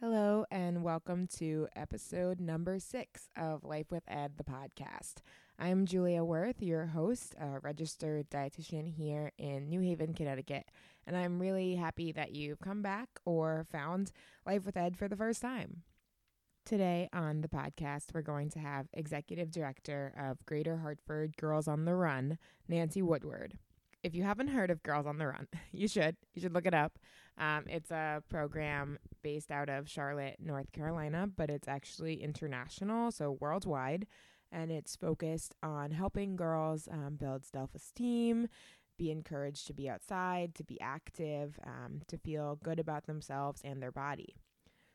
Hello, and welcome to episode number six of Life with Ed, the podcast. I'm Julia Worth, your host, a registered dietitian here in New Haven, Connecticut, and I'm really happy that you've come back or found Life with Ed for the first time. Today on the podcast, we're going to have Executive Director of Greater Hartford Girls on the Run, Nancy Woodward. If you haven't heard of Girls on the Run, you should. You should look it up. Um, it's a program based out of Charlotte, North Carolina, but it's actually international, so worldwide. And it's focused on helping girls um, build self esteem, be encouraged to be outside, to be active, um, to feel good about themselves and their body.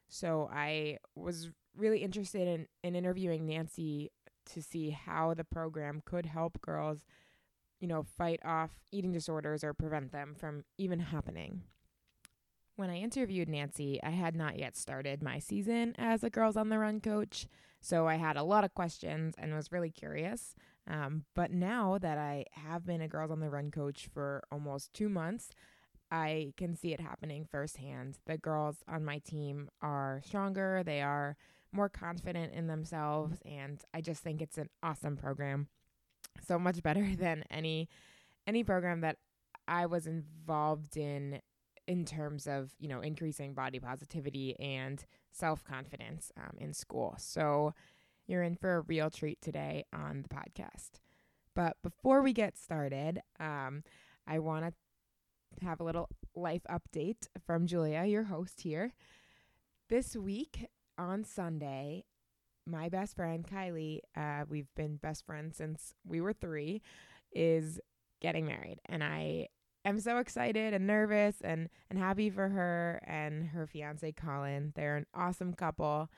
So I was really interested in, in interviewing Nancy to see how the program could help girls, you know, fight off eating disorders or prevent them from even happening. When I interviewed Nancy, I had not yet started my season as a Girls on the Run coach, so I had a lot of questions and was really curious. Um, but now that I have been a Girls on the Run coach for almost two months, I can see it happening firsthand. The girls on my team are stronger, they are more confident in themselves, and I just think it's an awesome program. So much better than any any program that I was involved in in terms of you know increasing body positivity and self confidence um, in school. So you're in for a real treat today on the podcast. But before we get started, um, I want to have a little life update from Julia, your host here. This week on Sunday, my best friend Kylie, uh, we've been best friends since we were three, is getting married, and I am so excited and nervous and and happy for her and her fiance Colin. They're an awesome couple.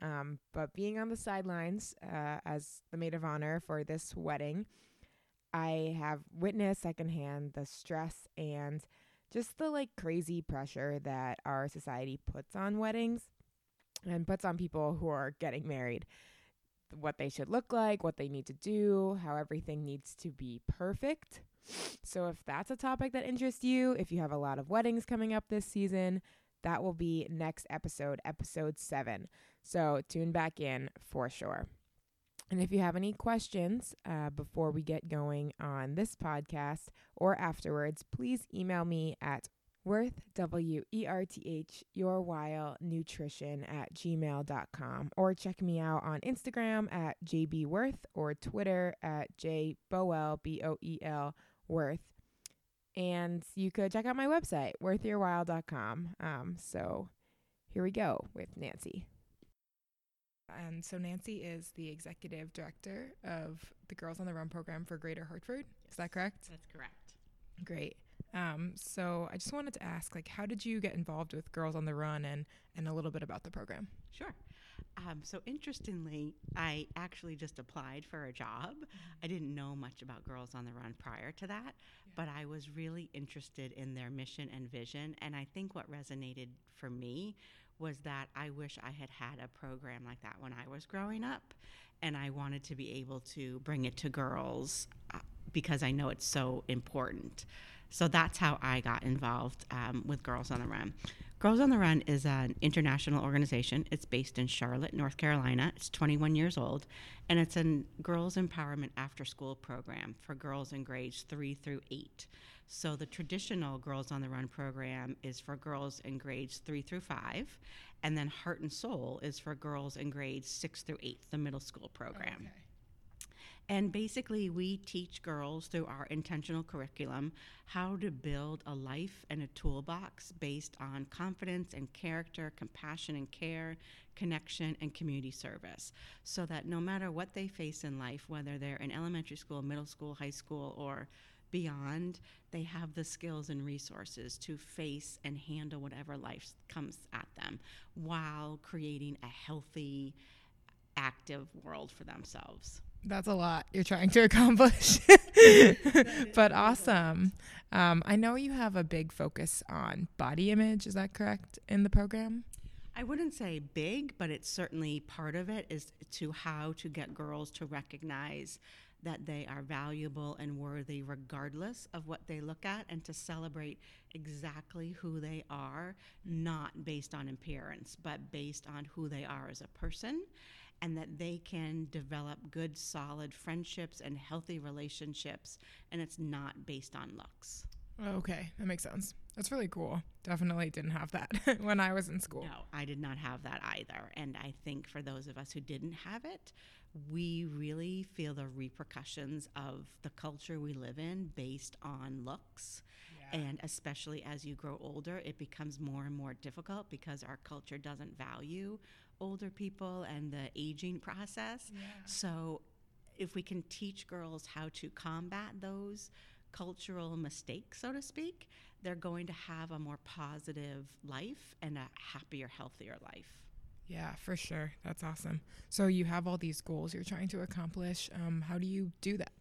Um, but being on the sidelines uh, as the maid of honor for this wedding, I have witnessed secondhand the stress and just the like crazy pressure that our society puts on weddings and puts on people who are getting married. What they should look like, what they need to do, how everything needs to be perfect. So, if that's a topic that interests you, if you have a lot of weddings coming up this season, that will be next episode, episode seven. So, tune back in for sure. And if you have any questions uh, before we get going on this podcast or afterwards, please email me at worth w e r t h your while nutrition at gmail.com or check me out on instagram at jbworth or twitter at jboel b-o-e-l worth. And you could check out my website worthyourwhile.com um, so here we go with nancy. And so nancy is the executive director of the girls on the run program for greater hartford. Is that correct? That's correct. great um, so I just wanted to ask, like, how did you get involved with Girls on the Run, and and a little bit about the program? Sure. Um, so interestingly, I actually just applied for a job. I didn't know much about Girls on the Run prior to that, but I was really interested in their mission and vision. And I think what resonated for me was that I wish I had had a program like that when I was growing up, and I wanted to be able to bring it to girls uh, because I know it's so important. So that's how I got involved um, with Girls on the Run. Girls on the Run is an international organization. It's based in Charlotte, North Carolina. It's 21 years old, and it's a girls empowerment after school program for girls in grades three through eight. So the traditional Girls on the Run program is for girls in grades three through five, and then Heart and Soul is for girls in grades six through eight, the middle school program. Okay. And basically, we teach girls through our intentional curriculum how to build a life and a toolbox based on confidence and character, compassion and care, connection, and community service. So that no matter what they face in life, whether they're in elementary school, middle school, high school, or beyond, they have the skills and resources to face and handle whatever life comes at them while creating a healthy, active world for themselves. That's a lot you're trying to accomplish, but awesome. Um, I know you have a big focus on body image. Is that correct in the program? I wouldn't say big, but it's certainly part of it is to how to get girls to recognize that they are valuable and worthy regardless of what they look at, and to celebrate exactly who they are, not based on appearance, but based on who they are as a person, and that they can develop good, solid friendships and healthy relationships, and it's not based on looks. Okay, that makes sense. That's really cool. Definitely didn't have that when I was in school. No, I did not have that either. And I think for those of us who didn't have it, we really feel the repercussions of the culture we live in based on looks. Yeah. And especially as you grow older, it becomes more and more difficult because our culture doesn't value older people and the aging process. Yeah. So, if we can teach girls how to combat those cultural mistakes, so to speak, they're going to have a more positive life and a happier, healthier life. Yeah, for sure. That's awesome. So you have all these goals you're trying to accomplish. Um, how do you do that?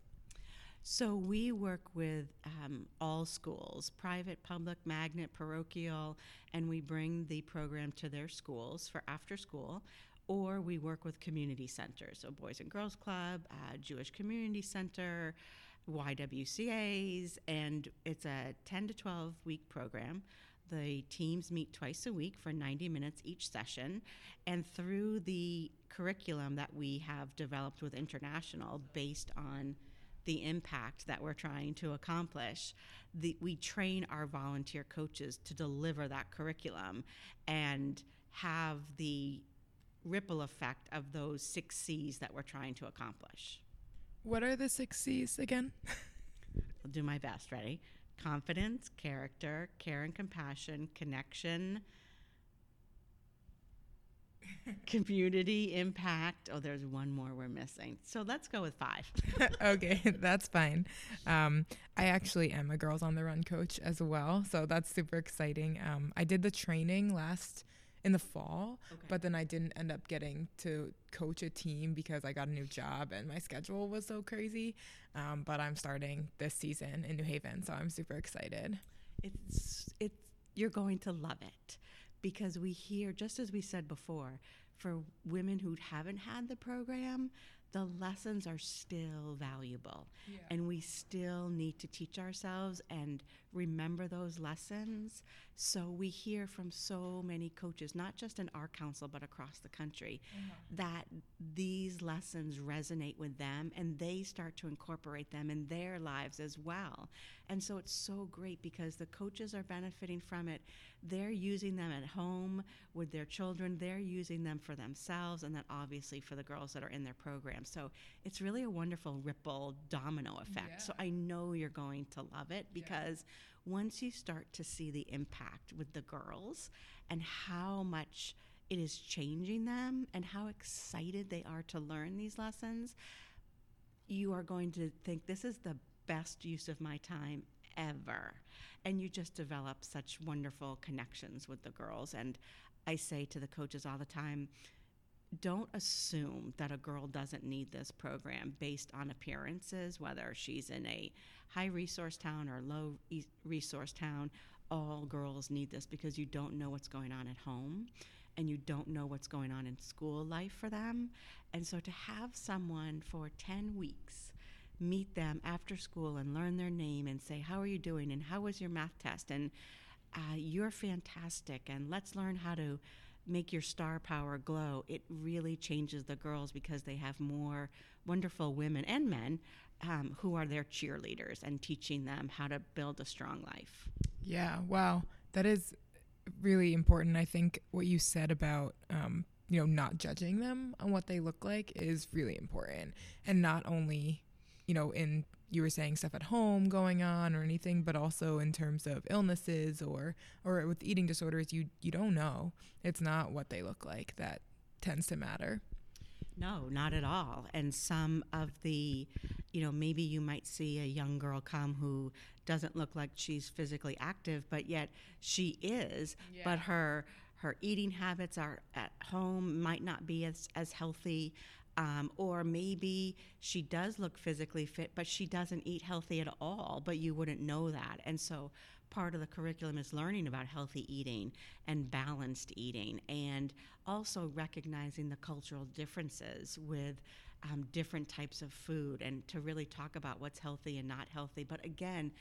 So we work with um, all schools, private, public, magnet, parochial, and we bring the program to their schools for after school. Or we work with community centers, so Boys and Girls Club, uh, Jewish Community Center, YWCA's, and it's a 10 to 12 week program. The teams meet twice a week for 90 minutes each session. And through the curriculum that we have developed with International based on the impact that we're trying to accomplish, the, we train our volunteer coaches to deliver that curriculum and have the ripple effect of those six C's that we're trying to accomplish. What are the six C's again? I'll do my best. Ready? Confidence, character, care and compassion, connection, community, impact. Oh, there's one more we're missing. So let's go with five. okay, that's fine. Um, I actually am a Girls on the Run coach as well, so that's super exciting. Um, I did the training last in the fall, Okay. but then I didn't end up getting to coach a team because I got a new job and my schedule was so crazy. Um, but I'm starting this season in New Haven, so I'm super excited. it's it's you're going to love it because we hear just as we said before for women who haven't had the program the lessons are still valuable. And we still need to teach ourselves and remember those lessons. So we hear from so many coaches not just in our council but across the country uh-huh. that these lessons resonate with them and they start to incorporate them in their lives as well. And so it's so great because the coaches are benefiting from it. They're using them at home with their children, they're using them for themselves, and then obviously for the girls that are in their program. So it's really a wonderful ripple domino effect. So I know you're going to love it because once you start to see the impact with the girls and how much it is changing them and how excited they are to learn these lessons, you are going to think this is the best use of my time ever. And you just develop such wonderful connections with the girls. And I say to the coaches all the time, don't assume that a girl doesn't need this program based on appearances, whether she's in a high resource town or low resource town. All girls need this because you don't know what's going on at home and you don't know what's going on in school life for them. And so to have someone for 10 weeks meet them after school and learn their name and say, How are you doing? And how was your math test? And uh, you're fantastic. And let's learn how to make your star power glow. It really changes the girls because they have more wonderful women and men um, who are their cheerleaders and teaching them how to build a strong life. Yeah, wow. That is really important. I think what you said about, um, you know, not judging them on what they look like is really important. And not only, you know, in you were saying stuff at home going on or anything, but also in terms of illnesses or or with eating disorders, you you don't know. It's not what they look like that tends to matter. No, not at all. And some of the, you know, maybe you might see a young girl come who doesn't look like she's physically active, but yet she is. Yeah. But her her eating habits are at home might not be as as healthy. Um, or maybe she does look physically fit, but she doesn't eat healthy at all, but you wouldn't know that. And so part of the curriculum is learning about healthy eating and balanced eating and also recognizing the cultural differences with um, different types of food and to really talk about what's healthy and not healthy. But again,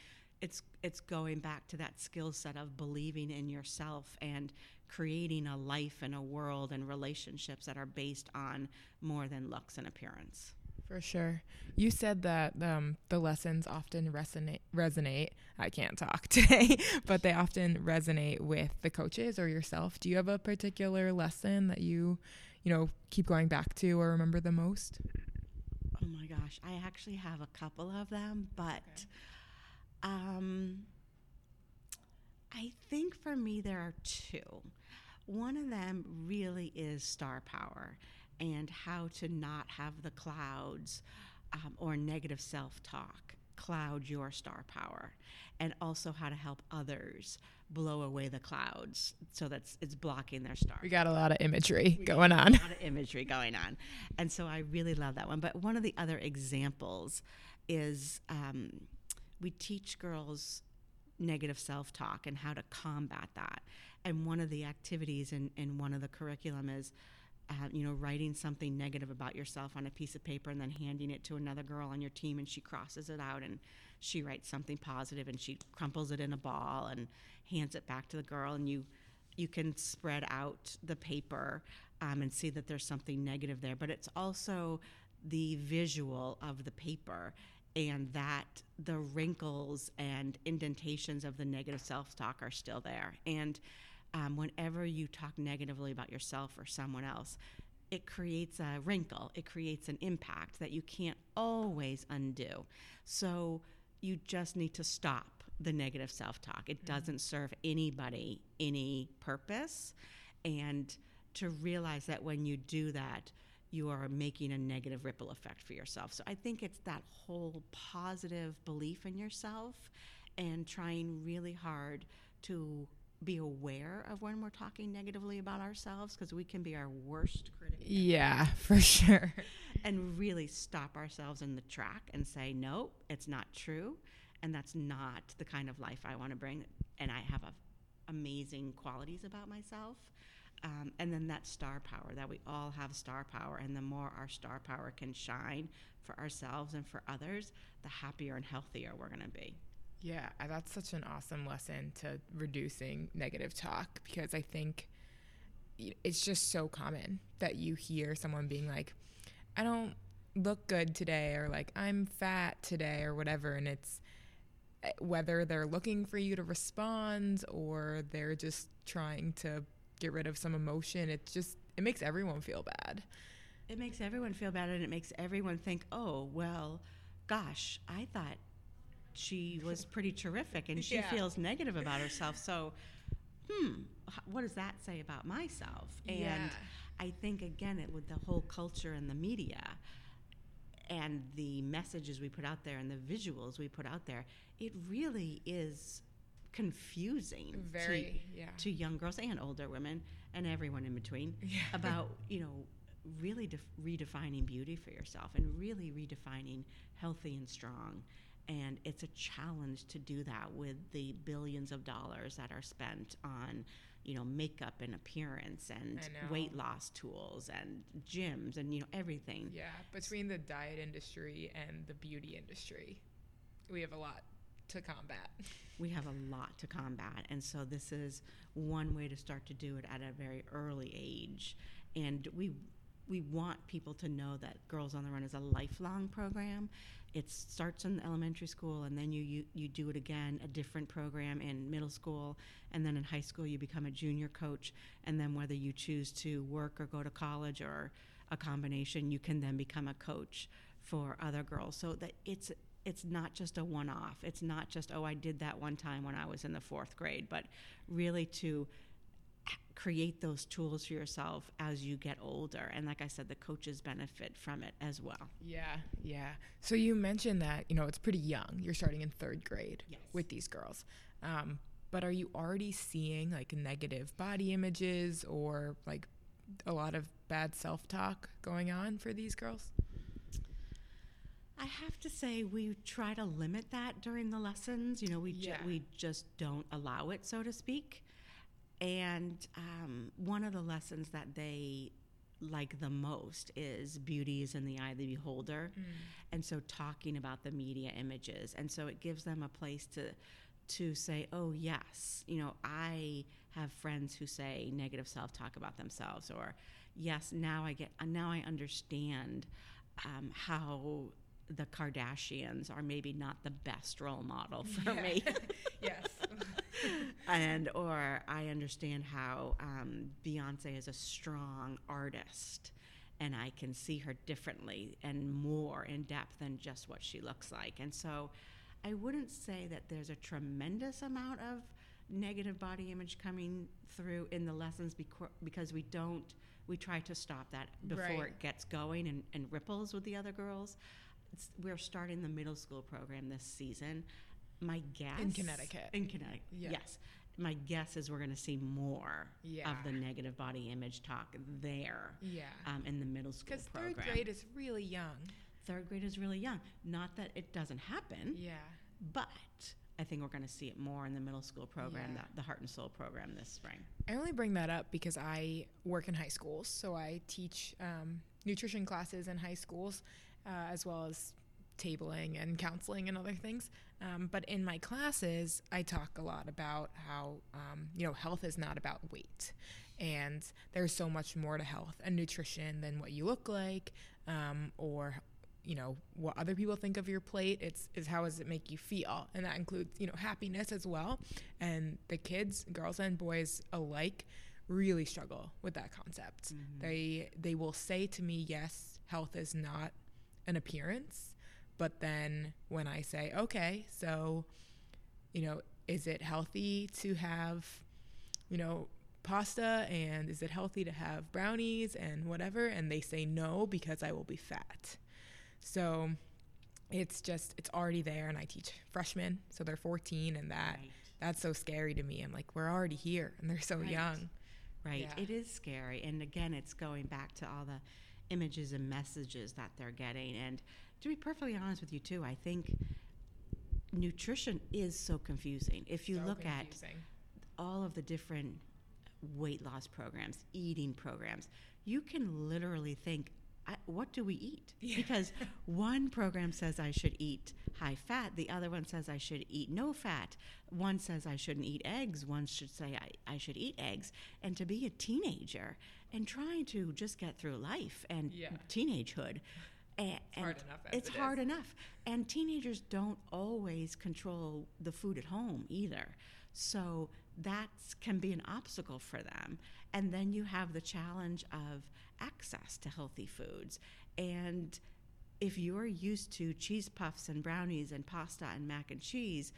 it's it's going back to that skill set of believing in yourself and creating a life and a world and relationships that are based on more than looks and appearance. For sure. You said that um, the lessons often resonate. Resonate. I can't talk today, but they often resonate with the coaches or yourself. Do you have a particular lesson that you, you know, keep going back to or remember the most? Oh my gosh, I actually have a couple of them, but okay. um, I think for me there are two. One of them really is star power and how to not have the clouds um, or negative self talk cloud your star power, and also how to help others blow away the clouds so that it's blocking their star. We got a lot of imagery we going on. A lot of imagery going on. And so I really love that one. But one of the other examples is um, we teach girls negative self talk and how to combat that. And one of the activities in, in one of the curriculum is uh, you know, writing something negative about yourself on a piece of paper and then handing it to another girl on your team and she crosses it out and she writes something positive and she crumples it in a ball and hands it back to the girl and you you can spread out the paper um, and see that there's something negative there but it's also the visual of the paper and that the wrinkles and indentations of the negative self-talk are still there and um, whenever you talk negatively about yourself or someone else, it creates a wrinkle, it creates an impact that you can't always undo. So you just need to stop the negative self talk. It mm-hmm. doesn't serve anybody any purpose. And to realize that when you do that, you are making a negative ripple effect for yourself. So I think it's that whole positive belief in yourself and trying really hard to be aware of when we're talking negatively about ourselves because we can be our worst critic. Yeah, for sure. and really stop ourselves in the track and say, nope, it's not true. And that's not the kind of life I want to bring. And I have a, amazing qualities about myself. Um, and then that star power, that we all have star power. And the more our star power can shine for ourselves and for others, the happier and healthier we're going to be. Yeah, that's such an awesome lesson to reducing negative talk because I think it's just so common that you hear someone being like, I don't look good today, or like, I'm fat today, or whatever. And it's eh, whether they're looking for you to respond or they're just trying to get rid of some emotion, it just, it makes everyone feel bad. It makes everyone feel bad, and it makes everyone think, oh, well, gosh, I thought she was pretty terrific and she yeah. feels negative about herself. So, hmm, what does that say about myself? And yeah. I think, again, it with the whole culture and the media and the messages we put out there and the visuals we put out there, it really is confusing Very, to, yeah. to young girls and older women and everyone in between yeah. about, you know, really def- redefining beauty for yourself and really redefining healthy and strong and it's a challenge to do that with the billions of dollars that are spent on you know makeup and appearance and weight loss tools and gyms and you know everything yeah between the diet industry and the beauty industry we have a lot to combat. We have a lot to combat and so this is one way to start to do it at a very early age. And we we want people to know that Girls on the Run is a lifelong program. It starts in elementary school and then you, you you do it again a different program in middle school and then in high school you become a junior coach. And then whether you choose to work or go to college or a combination you can then become a coach for other girls. So that it's it's not just a one off it's not just oh I did that one time when I was in the 4th grade but really to create those tools for yourself as you get older. And like I said, the coaches benefit from it as well. Yeah, yeah. So you mentioned that, you know, it's pretty young. You're starting in third grade yes. with these girls. Um, but are you already seeing like negative body images or like a lot of bad self talk going on for these girls? I have to say we try to limit that during the lessons. You know, we yeah. ju- we just don't allow it, so to speak. And um, one of the lessons that they like the most is beauty is in the eye of the beholder. Mm. And so talking about the media images. And so it gives them a place to to say, "Oh, yes, you know, I have friends who say negative self-talk about themselves or yes, now I get now I understand um, how the Kardashians are maybe not the best role model for Yeah. me. yes. and or I understand how um, Beyonce is a strong artist, and I can see her differently and more in depth than just what she looks like. And so, I wouldn't say that there's a tremendous amount of negative body image coming through in the lessons becau- because we don't we try to stop that before Right. it gets going and, and ripples with the other girls. It's, we're starting the middle school program this season. My guess in Connecticut. In Connecticut, Yeah. yes. My guess is we're going to see more Yeah. of the negative body image talk there Yeah. um, in the middle school Because third grade is really young. Third grade is really young. Not that it doesn't happen, Yeah. but I think we're going to see it more in the middle school program, Yeah. the, the Heart and Soul program this spring. I only bring that up because I work in high schools, so I teach um, nutrition classes in high schools, uh, as well as tabling and counseling and other things. Um, but in my classes, I talk a lot about how um, you know health is not about weight, and there's so much more to health and nutrition than what you look like, um, or you know what other people think of your plate. It's is how does it make you feel, and that includes you know happiness as well. And the kids, girls and boys alike, really struggle with that concept. They they will say to me, "Yes, health is not an appearance," but then when I say, "Okay, so you know, is it healthy to have, you know, pasta and is it healthy to have brownies and whatever?" and they say no because I will be fat. So it's just it's already there and I teach freshmen, so they're 14 and that Right. that's so scary to me. I'm like, we're already here and they're so Right. young. Right. Yeah. It is scary. And again, it's going back to all the images and messages that they're getting. And to be perfectly honest with you, too, I think nutrition is so confusing. If you So look at all of the different weight loss programs, eating programs, you can literally think, I, what do we eat? Yeah. Because one program says I should eat high fat, the other one says I should eat no fat. One says I shouldn't eat eggs, one should say I, I should eat eggs. And to be a teenager and trying to just get through life and Yeah. teenagehood, and, hard and enough It's it hard enough. And teenagers don't always control the food at home either. So that can be an obstacle for them. And then you have the challenge of access to healthy foods. And if you're used to cheese puffs and brownies and pasta and mac and cheese,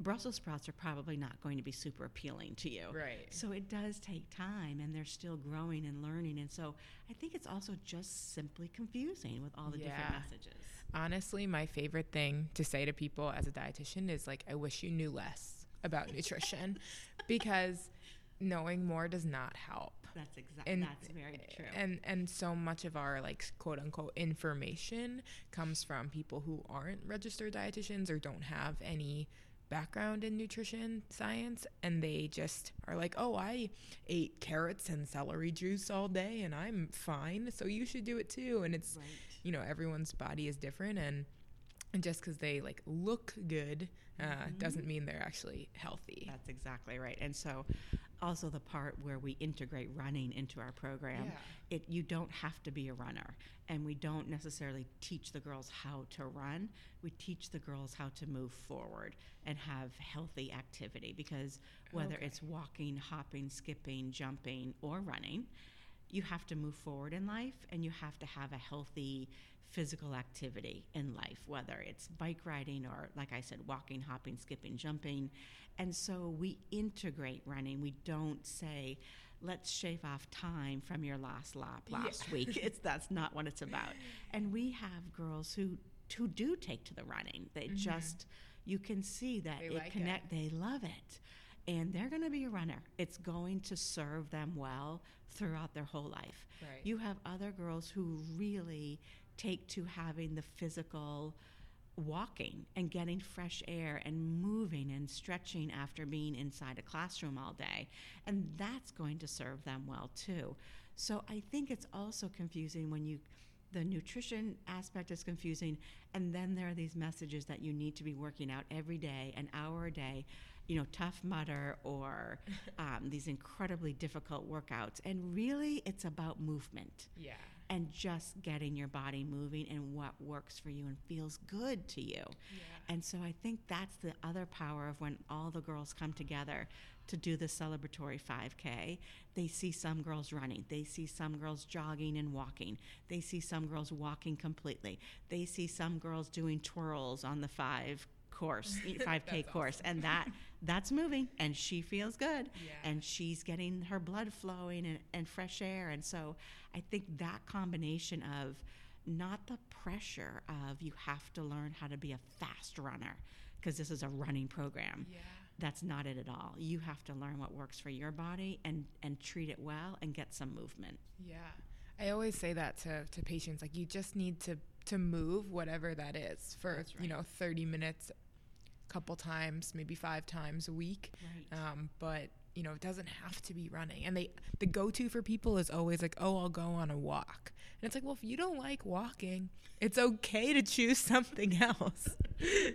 Brussels sprouts are probably not going to be super appealing to you. Right. So it does take time and they're still growing and learning. And so I think it's also just simply confusing with all the different messages. Honestly, my favorite thing to say to people as a dietitian is like, I wish you knew less about nutrition because knowing more does not help. That's exactly that's very true. And and so much of our like quote unquote information comes from people who aren't registered dietitians or don't have any background in nutrition science and they just are like, "Oh, I ate carrots and celery juice all day and I'm fine, so you should do it too." And it's right. you know everyone's body is different and and just because they like look good uh, Mhm. doesn't mean they're actually healthy That's exactly right. And so also the part where we integrate running into our program. Yeah. It you don't have to be a runner and we don't necessarily teach the girls how to run. We teach the girls how to move forward and have healthy activity because whether Okay. it's walking, hopping, skipping, jumping or running, you have to move forward in life and you have to have a healthy physical activity in life, whether it's bike riding or, like I said, walking, hopping, skipping, jumping. And so we integrate running. We don't say, let's shave off time from your last lap Yeah. last week. It's that's not what it's about. And we have girls who who do take to the running. They Mhm. just you can see that They it like it. connect they love it. And they're going to be a runner. It's going to serve them well throughout their whole life. Right. You have other girls who really take to having the physical walking and getting fresh air and moving and stretching after being inside a classroom all day. And that's going to serve them well too. So I think it's also confusing when you, the nutrition aspect is confusing, and then there are these messages that you need to be working out every day, an hour a day, you know, Tough Mudder or um, these incredibly difficult workouts. And really, it's about movement Yeah. And just getting your body moving and what works for you and feels good to you. And so I think that's the other power of when all the girls come together to do the celebratory 5K. They see some girls running, they see some girls jogging and walking, they see some girls walking completely, they see some girls doing twirls on the five course 5k That's course and that that's moving and she feels good Yeah. and she's getting her blood flowing and, and fresh air and so i think that combination of not the pressure of you have to learn how to be a fast runner because this is a running program Yeah. that's not it at all you have to learn what works for your body and and treat it well and get some movement Yeah. I always say that to, to patients like you just need to to move whatever that is for That's you know 30 minutes couple times maybe 5 times a week. Right. Um, but you know it doesn't have to be running. And they the go-to for people is always like oh i'll go on a walk. And it's like well if you don't like walking it's okay to choose something else.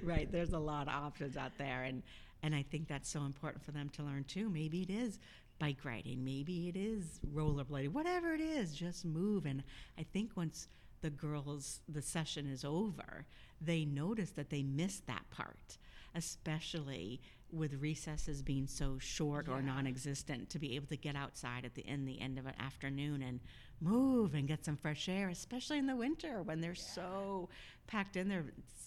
Right. There's a lot of options out there. And and i think that's so important for them to learn too. Maybe it is bike riding. Maybe it is rollerblading. Whatever it is just move. And i think once the girls the session is over they notice that they missed that part especially with recesses being so short or non-existent to be able to get outside at the in the end of an afternoon and move and get some fresh air especially in the winter when they're so packed in there.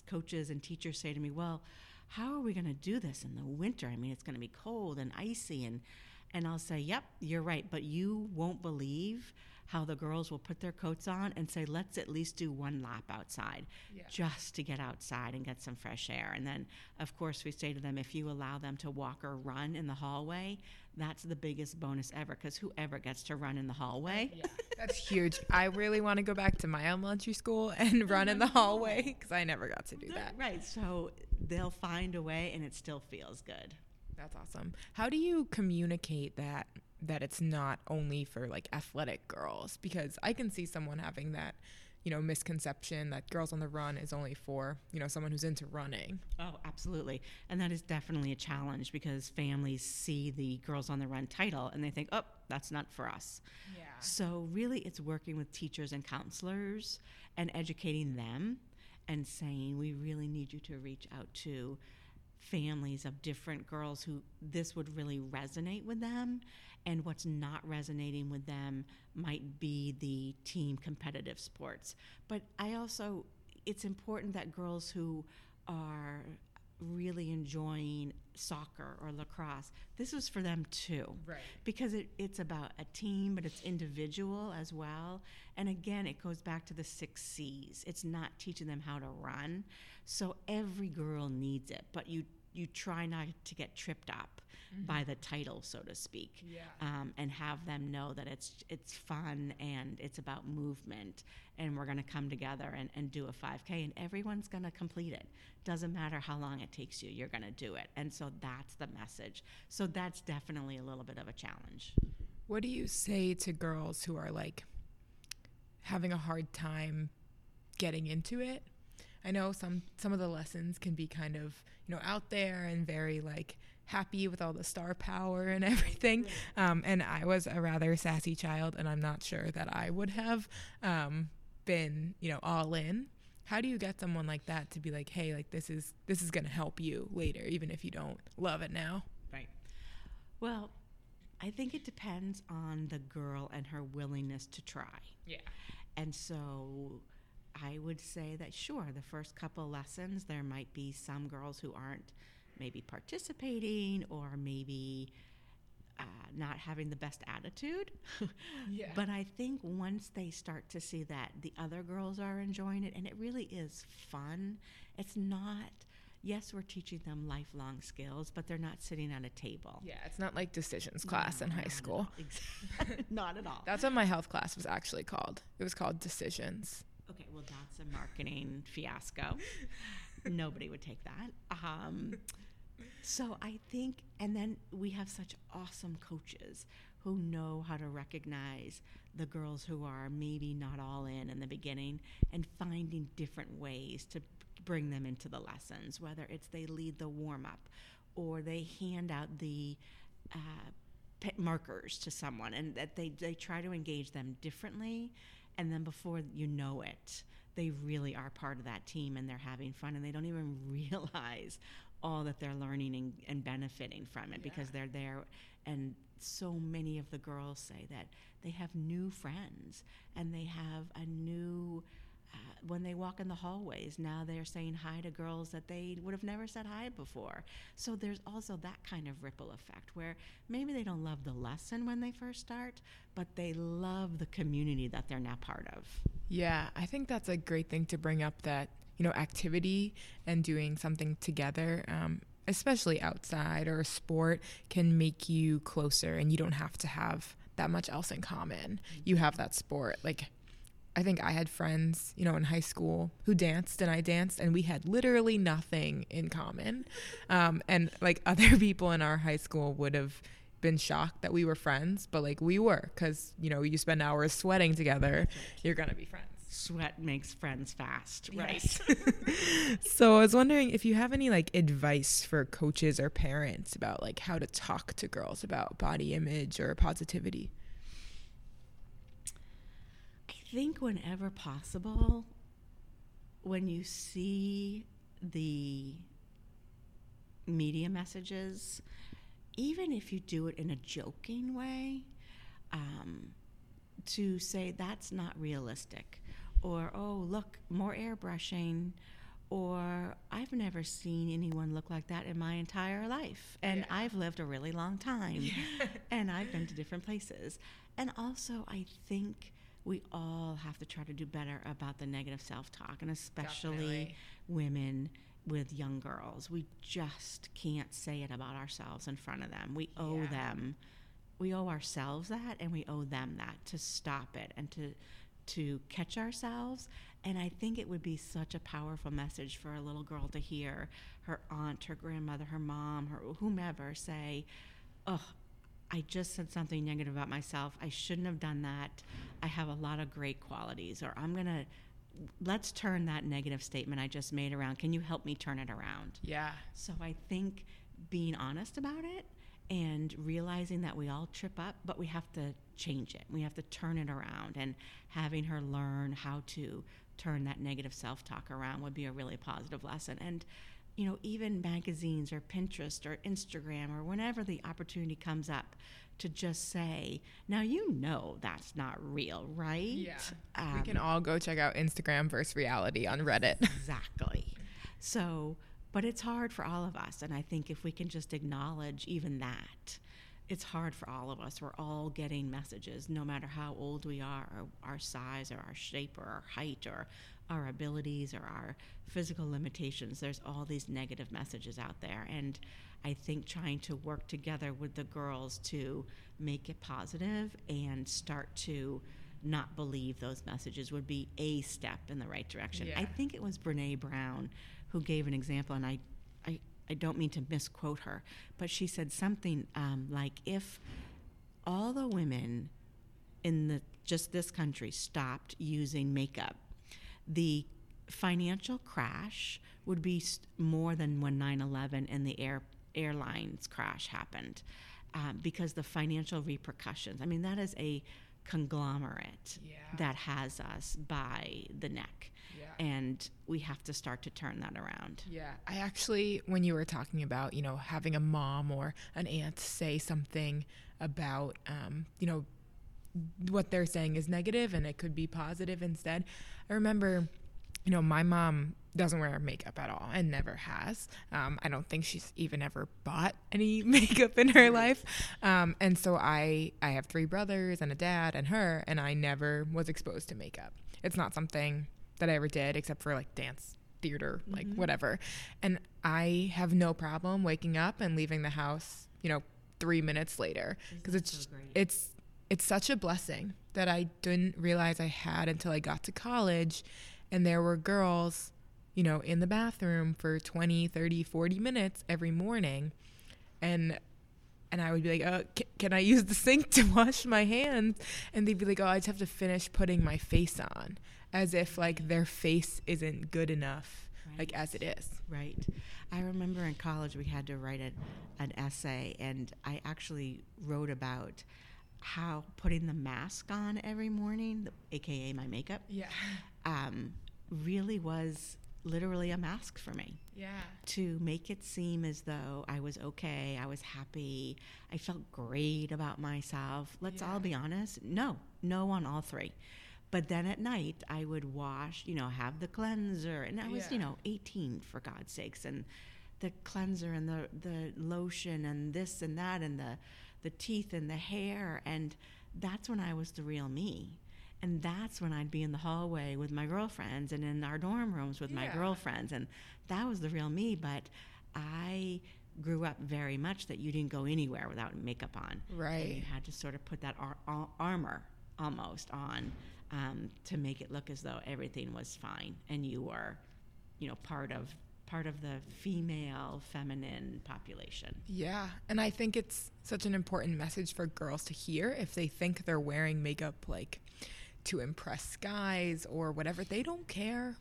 Coaches and teachers say to me well how are we going to do this in the winter? I mean it's going to be cold and icy and and i'll say yep you're right but you won't believe how the girls will put their coats on and say let's at least do one lap outside Yeah. just to get outside and get some fresh air. And then of course we say to them if you allow them to walk or run in the hallway that's the biggest bonus ever because whoever gets to run in the hallway? Yeah that's huge. I really want to go back to my elementary school and run in the hallway because i never got to do that. Right. So they'll find a way and it still feels good. That's awesome. How do you communicate that that it's not only for like athletic girls? Because I can see someone having that, you know, misconception that girls on the run is only for, you know, someone who's into running. Oh, absolutely. And that is definitely a challenge because families see the Girls on the Run title and they think, oh, that's not for us. Yeah. So, really, it's working with teachers and counselors and educating them and saying, we really need you to reach out to families of different girls who this would really resonate with them. And what's not resonating with them might be the team competitive sports. But I also, it's important that girls who are really enjoying soccer or lacrosse, this is for them too Right. because it, it's about a team, but it's individual as well. And again, it goes back to the six C's. It's not teaching them how to run. So every girl needs it, but you you try not to get tripped up by the title, so to speak. Yeah. Um, and have them know that it's it's fun and it's about movement and we're going to come together and, and do a 5k and everyone's going to complete it doesn't matter how long it takes you you're going to do it and so that's the message so that's definitely a little bit of a challenge What do you say to girls who are like having a hard time getting into it? I know some some of the lessons can be kind of, you know, out there and very like happy with all the star power and everything. Um, and I was a rather sassy child and I'm not sure that I would have um, been, you know, all in. How do you get someone like that to be like, "Hey, like this is this is going to help you later even if you don't love it now?" right well i think it depends on the girl and her willingness to try Yeah. And so I would say that sure, the first couple lessons, there might be some girls who aren't maybe participating or maybe uh, not having the best attitude. Yeah. But I think once they start to see that the other girls are enjoying it and it really is fun, it's not. Yes, we're teaching them lifelong skills, but they're not sitting at a table. Yeah, it's not like decisions class in high at school. all. Not at all. That's what my health class was actually called. It was called decisions. Well, that's a marketing fiasco. Nobody would take that. Um, so I think, and then we have such awesome coaches who know how to recognize the girls who are maybe not all in in the beginning and finding different ways to bring them into the lessons, whether it's they lead the warm up or they hand out the uh, markers to someone and that they, they try to engage them differently. And then before you know it, they really are part of that team and they're having fun and they don't even realize all that they're learning and, and benefiting from it yeah. because they're there and so many of the girls say that they have new friends and they have a new when they walk in the hallways now they're saying hi to girls that they would have never said hi before. So there's also that kind of ripple effect where maybe they don't love the lesson when they first start but they love the community that they're now part of. Yeah i think that's a great thing to bring up that you know activity and doing something together um, especially outside or a sport can make you closer and you don't have to have that much else in common. You have that sport like I think I had friends, you know, in high school who danced and I danced, and we had literally nothing in common. Um, and like other people in our high school would have been shocked that we were friends, but like we were because, you know, you spend hours sweating together, you're going to be friends sweat makes friends fast, right? Yes. so I was wondering if you have any like advice for coaches or parents about like how to talk to girls about body image or positivity. I think whenever possible, when you see the media messages, even if you do it in a joking way, um, to say that's not realistic or oh look more airbrushing or I've never seen anyone look like that in my entire life. And yeah. I've lived a really long time yeah. and I've been to different places. And also, I think we all have to try to do better about the negative self talk, and especially Definitely. women with young girls. We just can't say it about ourselves in front of them. We owe yeah. them, we owe ourselves that, and we owe them that to stop it and to to catch ourselves. And I think it would be such a powerful message for a little girl to hear her aunt, her grandmother, her mom, her whomever say, "Oh, I just said something negative about myself. I shouldn't have done that. I have a lot of great qualities." Or I'm going to let's turn that negative statement I just made around. Can you help me turn it around? Yeah. So I think being honest about it and realizing that we all trip up, but we have to change it. We have to turn it around. And having her learn how to turn that negative self talk around would be a really positive lesson. And, you know, even magazines or Pinterest or Instagram or whenever the opportunity comes up to just say, now you know that's not real, right? Yeah. Um, we can all go check out Instagram versus reality on Reddit. exactly. So, but it's hard for all of us. And I think if we can just acknowledge even that, it's hard for all of us. We're all getting messages, no matter how old we are, or our size, or our shape, or our height, or our abilities, or our physical limitations. There's all these negative messages out there. And I think trying to work together with the girls to make it positive and start to not believe those messages would be a step in the right direction. Yeah. I think it was Brene Brown who gave an example, and I, I, I don't mean to misquote her, but she said something um, like, if all the women in the just this country stopped using makeup, the financial crash would be more than when 9/11 and the air airlines crash happened, um, because the financial repercussions. I mean, that is a conglomerate yeah. that has us by the neck and we have to start to turn that around. Yeah. I actually when you were talking about, you know, having a mom or an aunt say something about um, you know, what they're saying is negative and it could be positive instead. I remember, you know, my mom doesn't wear makeup at all and never has. Um, I don't think she's even ever bought any makeup in her life. Um, and so I I have three brothers and a dad and her, and I never was exposed to makeup. It's not something that I ever did, except for like dance, theater, like mm-hmm. whatever. And I have no problem waking up and leaving the house, you know, three minutes later because it's so it's it's such a blessing that I didn't realize I had until I got to college and there were girls, you know, in the bathroom for 20, 30, 40 minutes every morning. And and I would be like, oh, "Can I use the sink to wash my hands?" And they'd be like, "Oh, I just have to finish putting my face on," as if like their face isn't good enough, like as it is. Right. I remember in college we had to write a, an essay, and I actually wrote about how putting the mask on every morning, the- aka my makeup, Yeah. um, really was literally a mask for me Yeah. to make it seem as though I was okay, I was happy, I felt great about myself. Let's Yeah. all be honest. No, no on all three. But then at night, I would wash, you know, have the cleanser, and I was, you know, 18 for God's sakes, and the cleanser and the the lotion and this and that and the the teeth and the hair, and that's when I was the real me. And that's when I'd be in the hallway with my girlfriends and in our dorm rooms with my girlfriends. And that was the real me. But I grew up very much that you didn't go anywhere without makeup on. And you had to sort of put that ar- ar- armor almost on um, to make it look as though everything was fine and you were, you know, part of part of the female feminine population. Yeah, and I think it's such an important message for girls to hear if they think they're wearing makeup like to impress guys or whatever. They don't care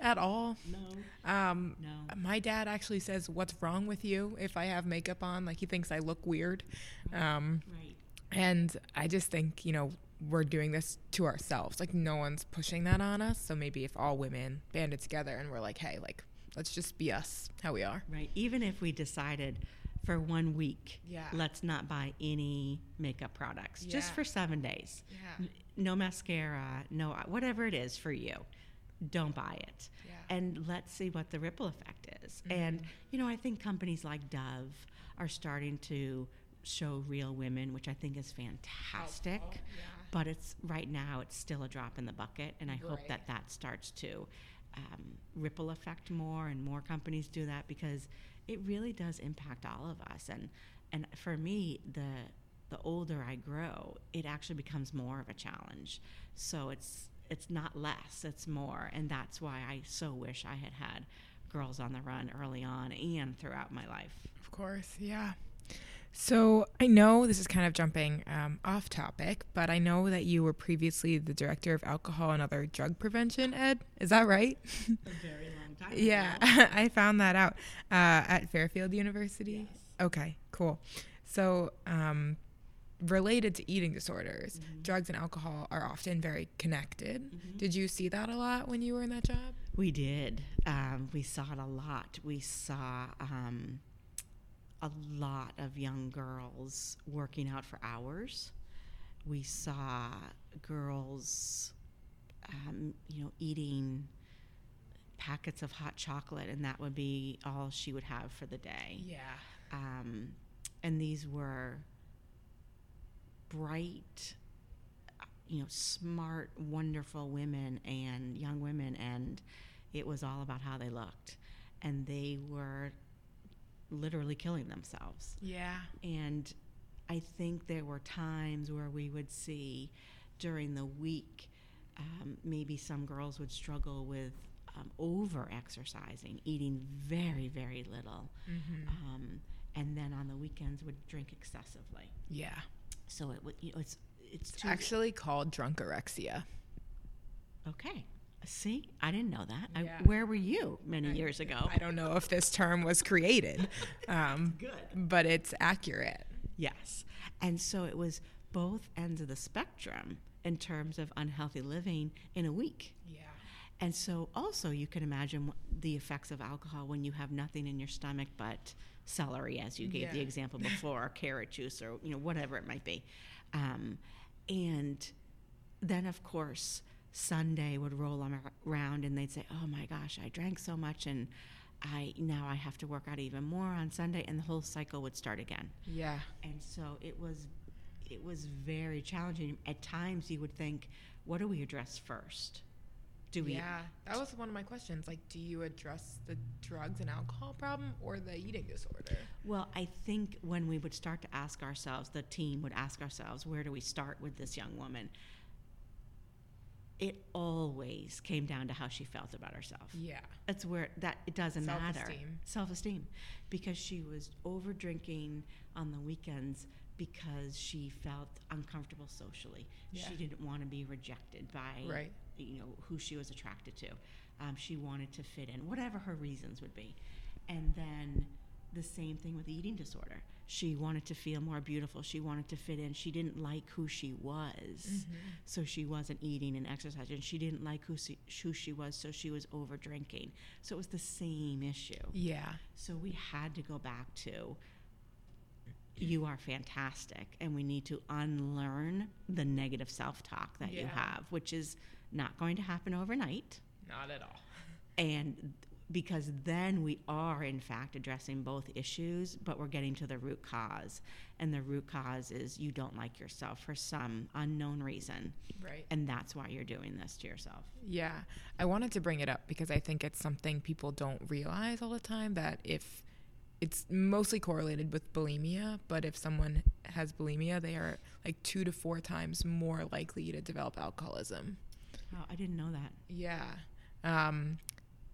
at all. No. Um, No. my dad actually says, "What's wrong with you?" If I have makeup on, like he thinks I look weird. Um, Right. and I just think you know we're doing this to ourselves. Like no one's pushing that on us. So maybe if all women banded together and we're like, "Hey, like let's just be us, how we are." Right. Even if we decided for one week, Yeah. let's not buy any makeup products yeah. just for seven days. Yeah. No mascara, no uh, whatever it is for you. Don't buy it. Yeah. And let's see what the ripple effect is. Mm-hmm. And, you know, I think companies like Dove are starting to show real women, which I think is fantastic. Oh, oh, yeah. But it's right now, it's still a drop in the bucket. And I hope that that starts to um, ripple effect more and more companies do that because it really does impact all of us. And, and for me, the, the older I grow, it actually becomes more of a challenge. So it's it's not less, it's more, and that's why I so wish I had had girls on the run early on and throughout my life. Of course, yeah. So I know this is kind of jumping um, off topic, but I know that you were previously the director of alcohol and other drug prevention. Ed, is that right? A very long time. yeah, I found that out uh, at Fairfield University. Yes. Okay, cool. So, um, related to eating disorders, drugs and alcohol are often very connected. Did you see that a lot when you were in that job? We did. Um, we saw it a lot. We saw um, a lot of young girls working out for hours. We saw girls, um, you know, eating packets of hot chocolate, and that would be all she would have for the day. Yeah. Um, and these were bright, you know, smart, wonderful women and young women, and it was all about how they looked. And they were literally killing themselves. Yeah. And I think there were times where we would see during the week, um, maybe some girls would struggle with um, over exercising, eating very, very little. Um, and then on the weekends would drink excessively. Yeah. So it would, you know, it's, it's It's actually called drunkorexia. okay. See, I didn't know that. Yeah. I, where were you many years ago? I don't know if this term was created, um, Good. but it's accurate. Yes. And so it was both ends of the spectrum in terms of unhealthy living in a week. Yeah. And so also you can imagine the effects of alcohol when you have nothing in your stomach but celery, as you gave the example before, or carrot juice, or you know whatever it might be. Um, and then of course Sunday would roll around and they'd say, "Oh my gosh, I drank so much and." I now I have to work out even more on Sunday, and the whole cycle would start again Yeah. and so it was it was very challenging at times you would think what do we address first do we Yeah. That was one of my questions. Like, do you address the drugs and alcohol problem or the eating disorder? well i think when we would start to ask ourselves the team would ask ourselves where do we start with this young woman it always came down to how she felt about herself. Yeah. That's where that it doesn't matter. Self-esteem. Self-esteem, because she was over drinking on the weekends because she felt uncomfortable socially. Yeah. She didn't want to be rejected by Right. you know who she was attracted to. Um, she wanted to fit in, whatever her reasons would be. And then the same thing with the eating disorder. She wanted to feel more beautiful. She wanted to fit in. She didn't like who she was, mm-hmm. so she wasn't eating and exercising. She didn't like who she, who she was, so she was over drinking. So it was the same issue. Yeah. So we had to go back to you are fantastic, and we need to unlearn the negative self talk that you have, which is not going to happen overnight. Not at all. And because then we are, in fact, addressing both issues, but we're getting to the root cause. And the root cause is you don't like yourself for some unknown reason. Right. And that's why you're doing this to yourself. Yeah. I wanted to bring it up because I think it's something people don't realize all the time that if it's mostly correlated with bulimia, but if someone has bulimia, they are like two to four times more likely to develop alcoholism. Oh, I didn't know that. Yeah. Um,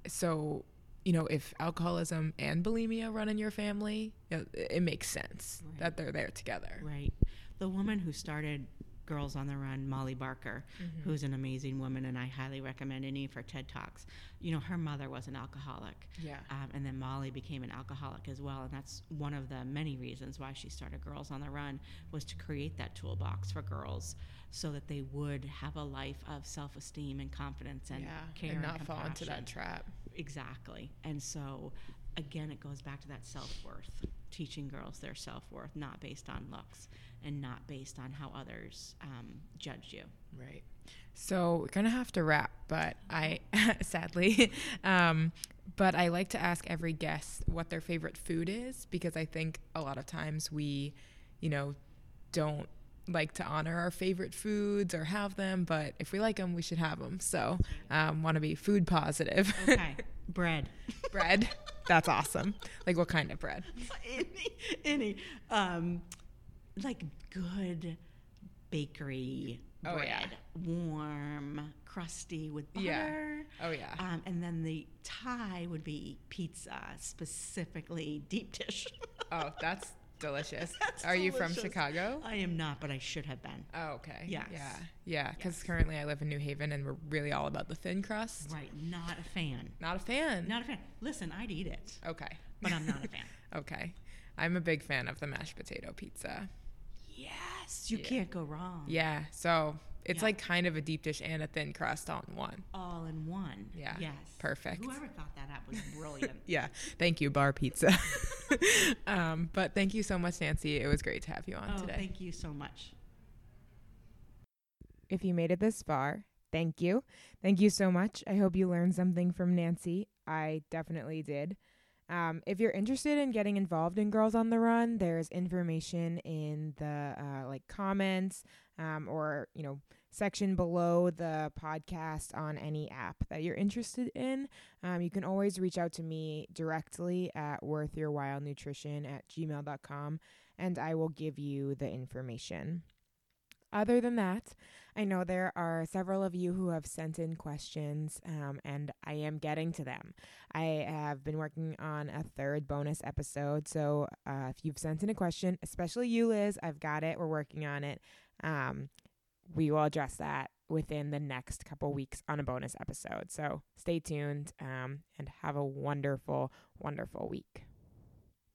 so, you know, if alcoholism and bulimia run in your family, you know, it it makes sense Right. that they're there together. Right. The woman who started Girls on the Run, Molly Barker, who's an amazing woman, and I highly recommend any of her TED Talks. You know, her mother was an alcoholic. Yeah. Um, and then Molly became an alcoholic as well, and that's one of the many reasons why she started Girls on the Run was to create that toolbox for girls, so that they would have a life of self-esteem and confidence and yeah. care and and, not fall into that trap. Exactly. And so, again, it goes back to that self worth, teaching girls their self worth, not based on looks and not based on how others um, judge you. Right. So we're gonna have to wrap, but I sadly, um, but I like to ask every guest what their favorite food is because I think a lot of times we, you know, don't like to honor our favorite foods or have them, but if we like them, we should have them. So um, want to be food positive. Okay. Bread. bread, that's awesome. Like what kind of bread? any, any, um, like good bakery Oh, bread, yeah. warm, crusty with butter. Yeah. Oh yeah. Um, and then the tie would be pizza, specifically deep dish. Oh, that's delicious. Are you from. Chicago? I am not, but I should have been. Oh, okay. Yes. Yeah. Yeah. Because Yes. currently I live in New Haven and we're really all about the thin crust. Right, not a fan. Not a fan. Not a fan. Listen, I'd eat it, okay. but I'm not a fan. okay. I'm a big fan of the mashed potato pizza. Yes, you Yeah. can't go wrong. Yeah. So it's Yeah. like kind of a deep dish and a thin crust all in one. All in one. Yeah, Yes. perfect. Whoever thought that up was brilliant. Yeah. Thank you, Bar Pizza. um, but thank you so much, Nancy. It was great to have you on oh, today. thank you so much. If you made it this far, thank you. Thank you so much. I hope you learned something from Nancy. I definitely did. Um, if you're interested in getting involved in Girls on the Run, there's information in the uh, like comments um, or you know section below the podcast on any app that you're interested in. Um, you can always reach out to me directly at worthyourwhilenutrition at gmail.com and I will give you the information. Other than that, I know there are several of you who have sent in questions, um, and I am getting to them. I have been working on a third bonus episode, so uh, if you've sent in a question, especially you, Liz, I've got it. We're working on it. Um, we will address that within the next couple weeks on a bonus episode. So stay tuned um, and have a wonderful, wonderful week.